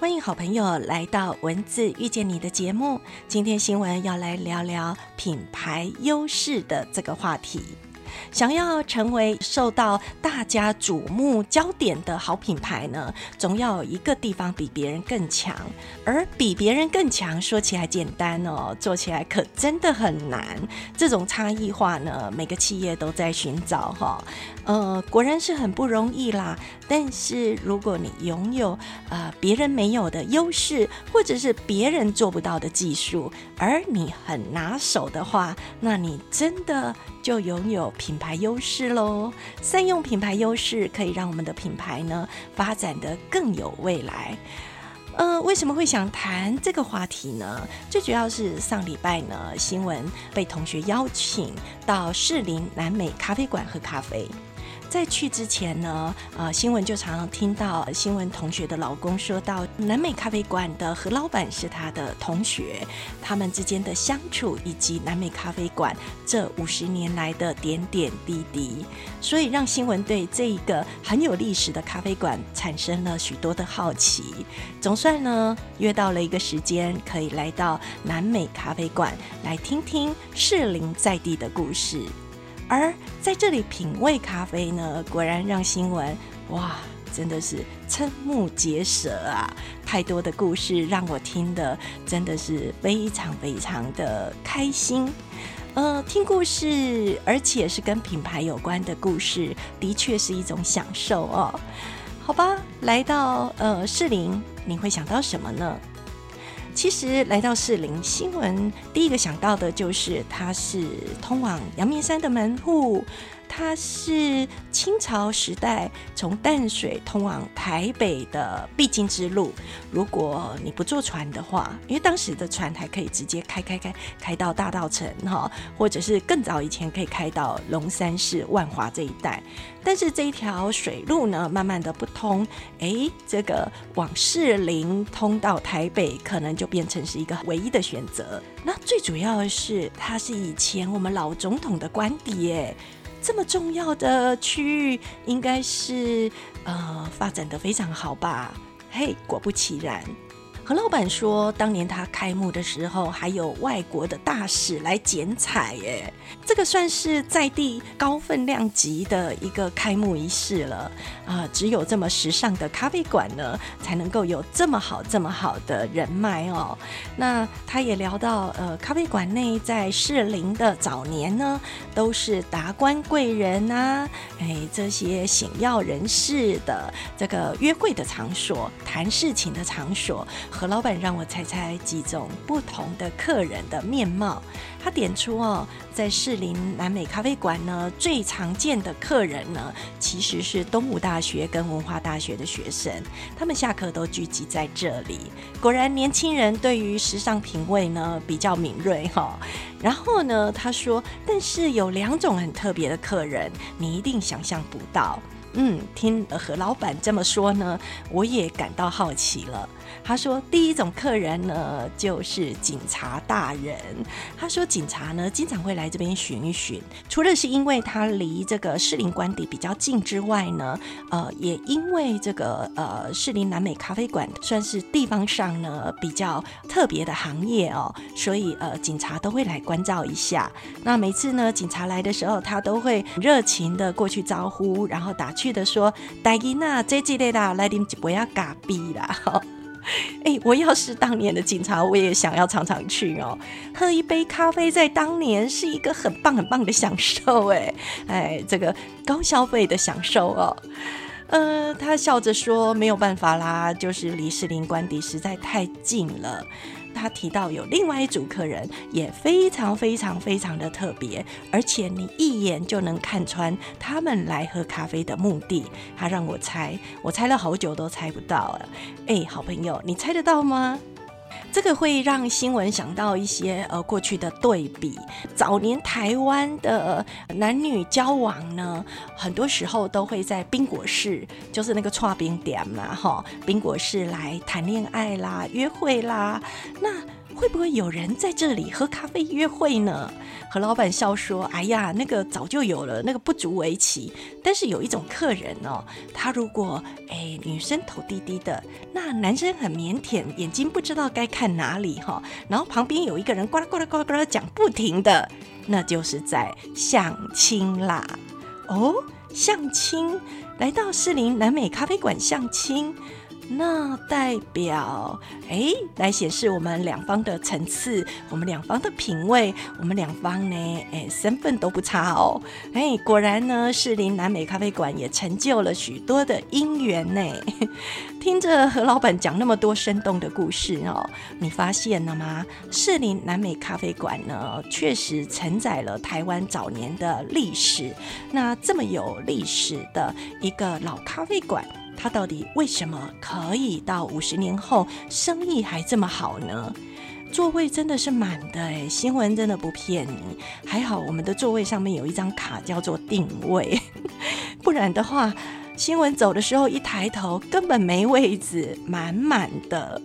欢迎好朋友来到文字遇见你的节目。今天新闻要来聊聊品牌优势的这个话题。想要成为受到大家瞩目焦点的好品牌呢，总要有一个地方比别人更强。而比别人更强，说起来简单哦，做起来可真的很难。这种差异化呢，每个企业都在寻找哈。呃，果然是很不容易啦。但是如果你拥有呃别人没有的优势，或者是别人做不到的技术，而你很拿手的话，那你真的就拥有品牌优势喽。善用品牌优势，可以让我们的品牌呢发展的更有未来。呃，为什么会想谈这个话题呢？最主要是上礼拜呢，新闻被同学邀请到士林南美咖啡馆喝咖啡。在去之前呢，呃，新闻就常常听到新闻同学的老公说到，南美咖啡馆的何老板是他的同学，他们之间的相处以及南美咖啡馆这五十年来的点点滴滴，所以让新闻对这一个很有历史的咖啡馆产生了许多的好奇。总算呢，约到了一个时间，可以来到南美咖啡馆来听听适龄在地的故事。而在这里品味咖啡呢，果然让新闻哇，真的是瞠目结舌啊！太多的故事让我听的真的是非常非常的开心。呃，听故事，而且是跟品牌有关的故事，的确是一种享受哦。好吧，来到呃士林，你会想到什么呢？其实来到士林新闻，第一个想到的就是它是通往阳明山的门户。它是清朝时代从淡水通往台北的必经之路。如果你不坐船的话，因为当时的船还可以直接开开开开到大道城哈，或者是更早以前可以开到龙山市万华这一带。但是这一条水路呢，慢慢的不通，哎，这个往士林通到台北，可能就变成是一个唯一的选择。那最主要的是，它是以前我们老总统的官邸，哎。这么重要的区域，应该是呃发展的非常好吧？嘿，果不其然。何老板说，当年他开幕的时候，还有外国的大使来剪彩，耶，这个算是在地高分量级的一个开幕仪式了啊！只有这么时尚的咖啡馆呢，才能够有这么好、这么好的人脉哦。那他也聊到，呃，咖啡馆内在士林的早年呢，都是达官贵人啊，哎，这些显要人士的这个约会的场所、谈事情的场所。何老板让我猜猜几种不同的客人的面貌。他点出哦，在士林南美咖啡馆呢，最常见的客人呢，其实是东吴大学跟文化大学的学生，他们下课都聚集在这里。果然，年轻人对于时尚品味呢比较敏锐哈。然后呢，他说，但是有两种很特别的客人，你一定想象不到。嗯，听何老板这么说呢，我也感到好奇了。他说，第一种客人呢，就是警察大人。他说，警察呢经常会来这边巡一巡，除了是因为他离这个士林官邸比较近之外呢，呃，也因为这个呃士林南美咖啡馆算是地方上呢比较特别的行业哦，所以呃警察都会来关照一下。那每次呢警察来的时候，他都会热情的过去招呼，然后打趣的说：“大吉娜，这几类啦，来点不要嘎逼啦。”哎，我要是当年的警察，我也想要常常去哦。喝一杯咖啡，在当年是一个很棒很棒的享受，哎哎，这个高消费的享受哦。呃，他笑着说：“没有办法啦，就是离士林官邸实在太近了。”他提到有另外一组客人也非常非常非常的特别，而且你一眼就能看穿他们来喝咖啡的目的。他让我猜，我猜了好久都猜不到了。哎，好朋友，你猜得到吗？这个会让新闻想到一些呃过去的对比。早年台湾的男女交往呢，很多时候都会在冰果室，就是那个串冰点嘛，哈，冰果室来谈恋爱啦、约会啦。那会不会有人在这里喝咖啡约会呢？何老板笑说：“哎呀，那个早就有了，那个不足为奇。但是有一种客人哦，他如果哎女生头低低的，那男生很腼腆，眼睛不知道该看哪里哈，然后旁边有一个人呱啦呱啦呱啦呱啦讲不停的，那就是在相亲啦。哦，相亲，来到士林南美咖啡馆相亲。”那代表哎，来显示我们两方的层次，我们两方的品味，我们两方呢，哎，身份都不差哦。哎，果然呢，士林南美咖啡馆也成就了许多的姻缘呢。听着何老板讲那么多生动的故事哦，你发现了吗？士林南美咖啡馆呢，确实承载了台湾早年的历史。那这么有历史的一个老咖啡馆。它到底为什么可以到五十年后生意还这么好呢？座位真的是满的哎，新闻真的不骗你。还好我们的座位上面有一张卡叫做定位，不然的话，新闻走的时候一抬头根本没位置，满满的。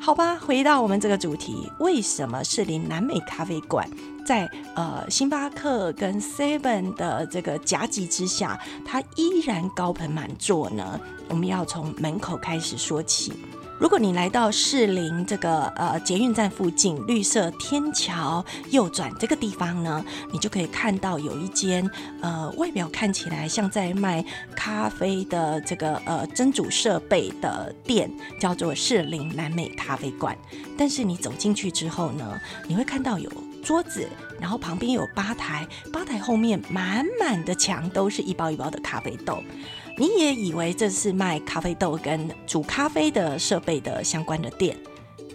好吧，回到我们这个主题，为什么士林南美咖啡馆？在呃，星巴克跟 Seven 的这个夹击之下，它依然高朋满座呢。我们要从门口开始说起。如果你来到士林这个呃捷运站附近绿色天桥右转这个地方呢，你就可以看到有一间呃外表看起来像在卖咖啡的这个呃蒸煮设备的店，叫做士林南美咖啡馆。但是你走进去之后呢，你会看到有。桌子，然后旁边有吧台，吧台后面满满的墙都是一包一包的咖啡豆。你也以为这是卖咖啡豆跟煮咖啡的设备的相关的店，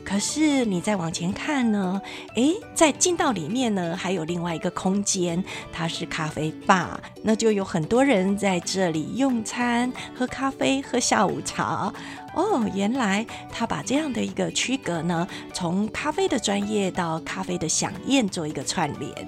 可是你再往前看呢？诶，在进到里面呢，还有另外一个空间，它是咖啡吧，那就有很多人在这里用餐、喝咖啡、喝下午茶。哦，原来他把这样的一个区隔呢，从咖啡的专业到咖啡的享宴做一个串联，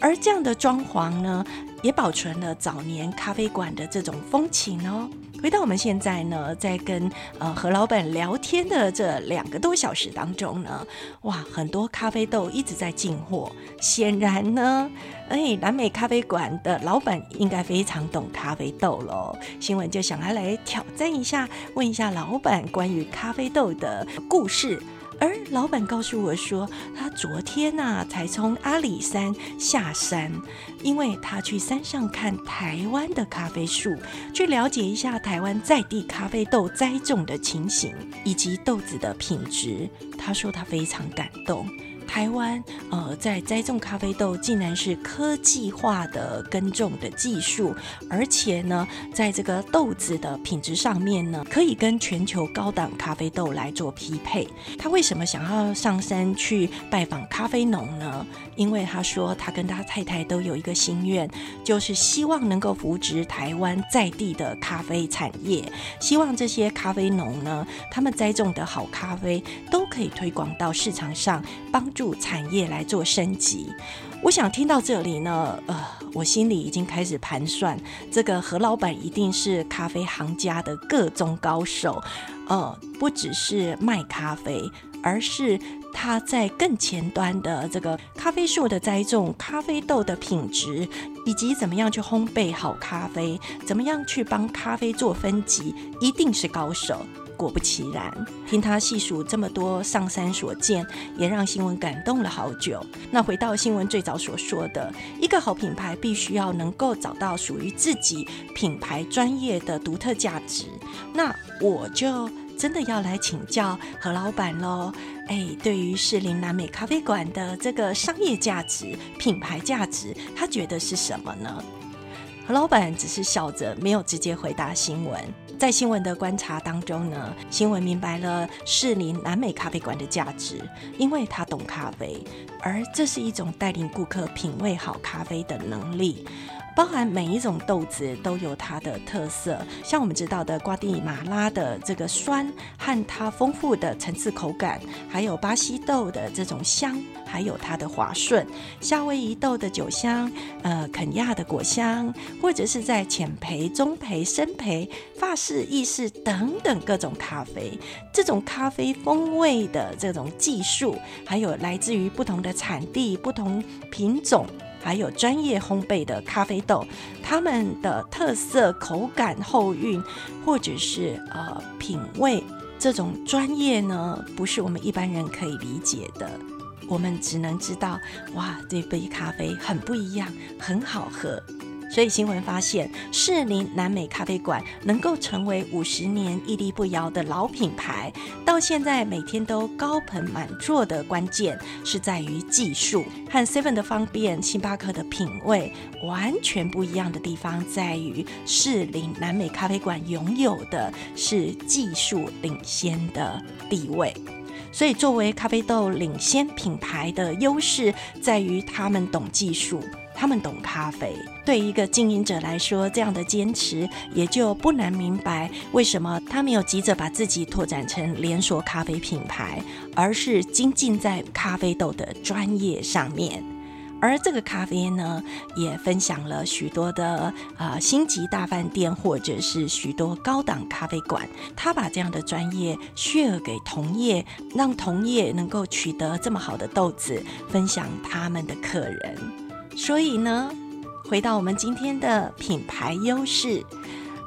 而这样的装潢呢，也保存了早年咖啡馆的这种风情哦。回到我们现在呢，在跟呃何老板聊天的这两个多小时当中呢，哇，很多咖啡豆一直在进货。显然呢，哎，南美咖啡馆的老板应该非常懂咖啡豆喽。新闻就想要来挑战一下，问一下老板关于咖啡豆的故事。而老板告诉我说，他昨天呐才从阿里山下山，因为他去山上看台湾的咖啡树，去了解一下台湾在地咖啡豆栽种的情形以及豆子的品质。他说他非常感动。台湾呃，在栽种咖啡豆，竟然是科技化的耕种的技术，而且呢，在这个豆子的品质上面呢，可以跟全球高档咖啡豆来做匹配。他为什么想要上山去拜访咖啡农呢？因为他说，他跟他太太都有一个心愿，就是希望能够扶植台湾在地的咖啡产业，希望这些咖啡农呢，他们栽种的好咖啡都可以推广到市场上，帮助。产业来做升级，我想听到这里呢，呃，我心里已经开始盘算，这个何老板一定是咖啡行家的各种高手，呃，不只是卖咖啡，而是他在更前端的这个咖啡树的栽种、咖啡豆的品质，以及怎么样去烘焙好咖啡，怎么样去帮咖啡做分级，一定是高手。果不其然，听他细数这么多上山所见，也让新闻感动了好久。那回到新闻最早所说的，一个好品牌必须要能够找到属于自己品牌专业的独特价值。那我就真的要来请教何老板喽。哎，对于士林南美咖啡馆的这个商业价值、品牌价值，他觉得是什么呢？何老板只是笑着，没有直接回答新闻。在新闻的观察当中呢，新闻明白了士林南美咖啡馆的价值，因为他懂咖啡，而这是一种带领顾客品味好咖啡的能力。包含每一种豆子都有它的特色。像我们知道的瓜地马拉的这个酸和它丰富的层次口感，还有巴西豆的这种香，还有它的滑顺，夏威夷豆的酒香，呃，肯亚的果香，或者是在浅培、中培、深培、法式、意式等等各种咖啡，这种咖啡风味的这种技术，还有来自于不同的产地、不同品种。还有专业烘焙的咖啡豆，它们的特色、口感、后韵，或者是呃品味，这种专业呢，不是我们一般人可以理解的。我们只能知道，哇，这杯咖啡很不一样，很好喝。所以新闻发现，士林南美咖啡馆能够成为五十年屹立不摇的老品牌，到现在每天都高朋满座的关键是在于技术和 Seven 的方便，星巴克的品味完全不一样的地方在于士林南美咖啡馆拥有的是技术领先的地位。所以，作为咖啡豆领先品牌的优势在于他们懂技术。他们懂咖啡，对一个经营者来说，这样的坚持也就不难明白为什么他没有急着把自己拓展成连锁咖啡品牌，而是精进在咖啡豆的专业上面。而这个咖啡呢，也分享了许多的啊星级大饭店或者是许多高档咖啡馆，他把这样的专业 share 给同业，让同业能够取得这么好的豆子，分享他们的客人。所以呢，回到我们今天的品牌优势，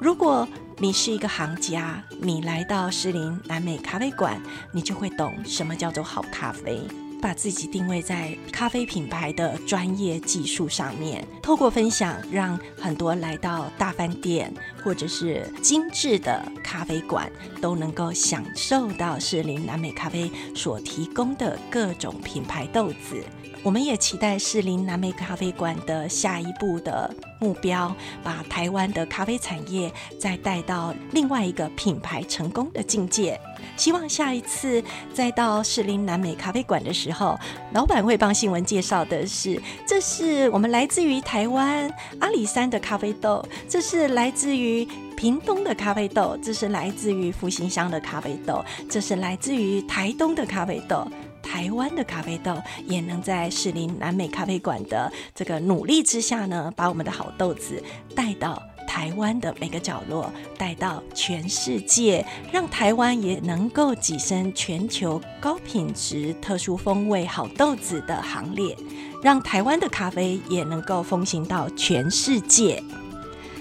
如果你是一个行家，你来到士林南美咖啡馆，你就会懂什么叫做好咖啡。把自己定位在咖啡品牌的专业技术上面，透过分享，让很多来到大饭店或者是精致的咖啡馆，都能够享受到士林南美咖啡所提供的各种品牌豆子。我们也期待士林南美咖啡馆的下一步的目标，把台湾的咖啡产业再带到另外一个品牌成功的境界。希望下一次再到士林南美咖啡馆的时候，老板会帮新闻介绍的是：这是我们来自于台湾阿里山的咖啡豆，这是来自于屏东的咖啡豆，这是来自于复兴乡的咖啡豆，这是来自于台东的咖啡豆。台湾的咖啡豆也能在士林南美咖啡馆的这个努力之下呢，把我们的好豆子带到台湾的每个角落，带到全世界，让台湾也能够跻身全球高品质、特殊风味好豆子的行列，让台湾的咖啡也能够风行到全世界。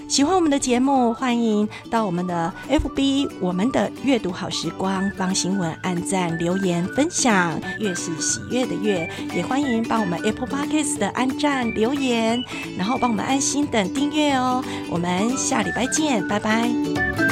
喜欢我们的节目，欢迎到我们的 FB，我们的阅读好时光，帮新闻按赞、留言、分享，越是喜悦的越。也欢迎帮我们 Apple Podcast 的按赞、留言，然后帮我们安心等订阅哦。我们下礼拜见，拜拜。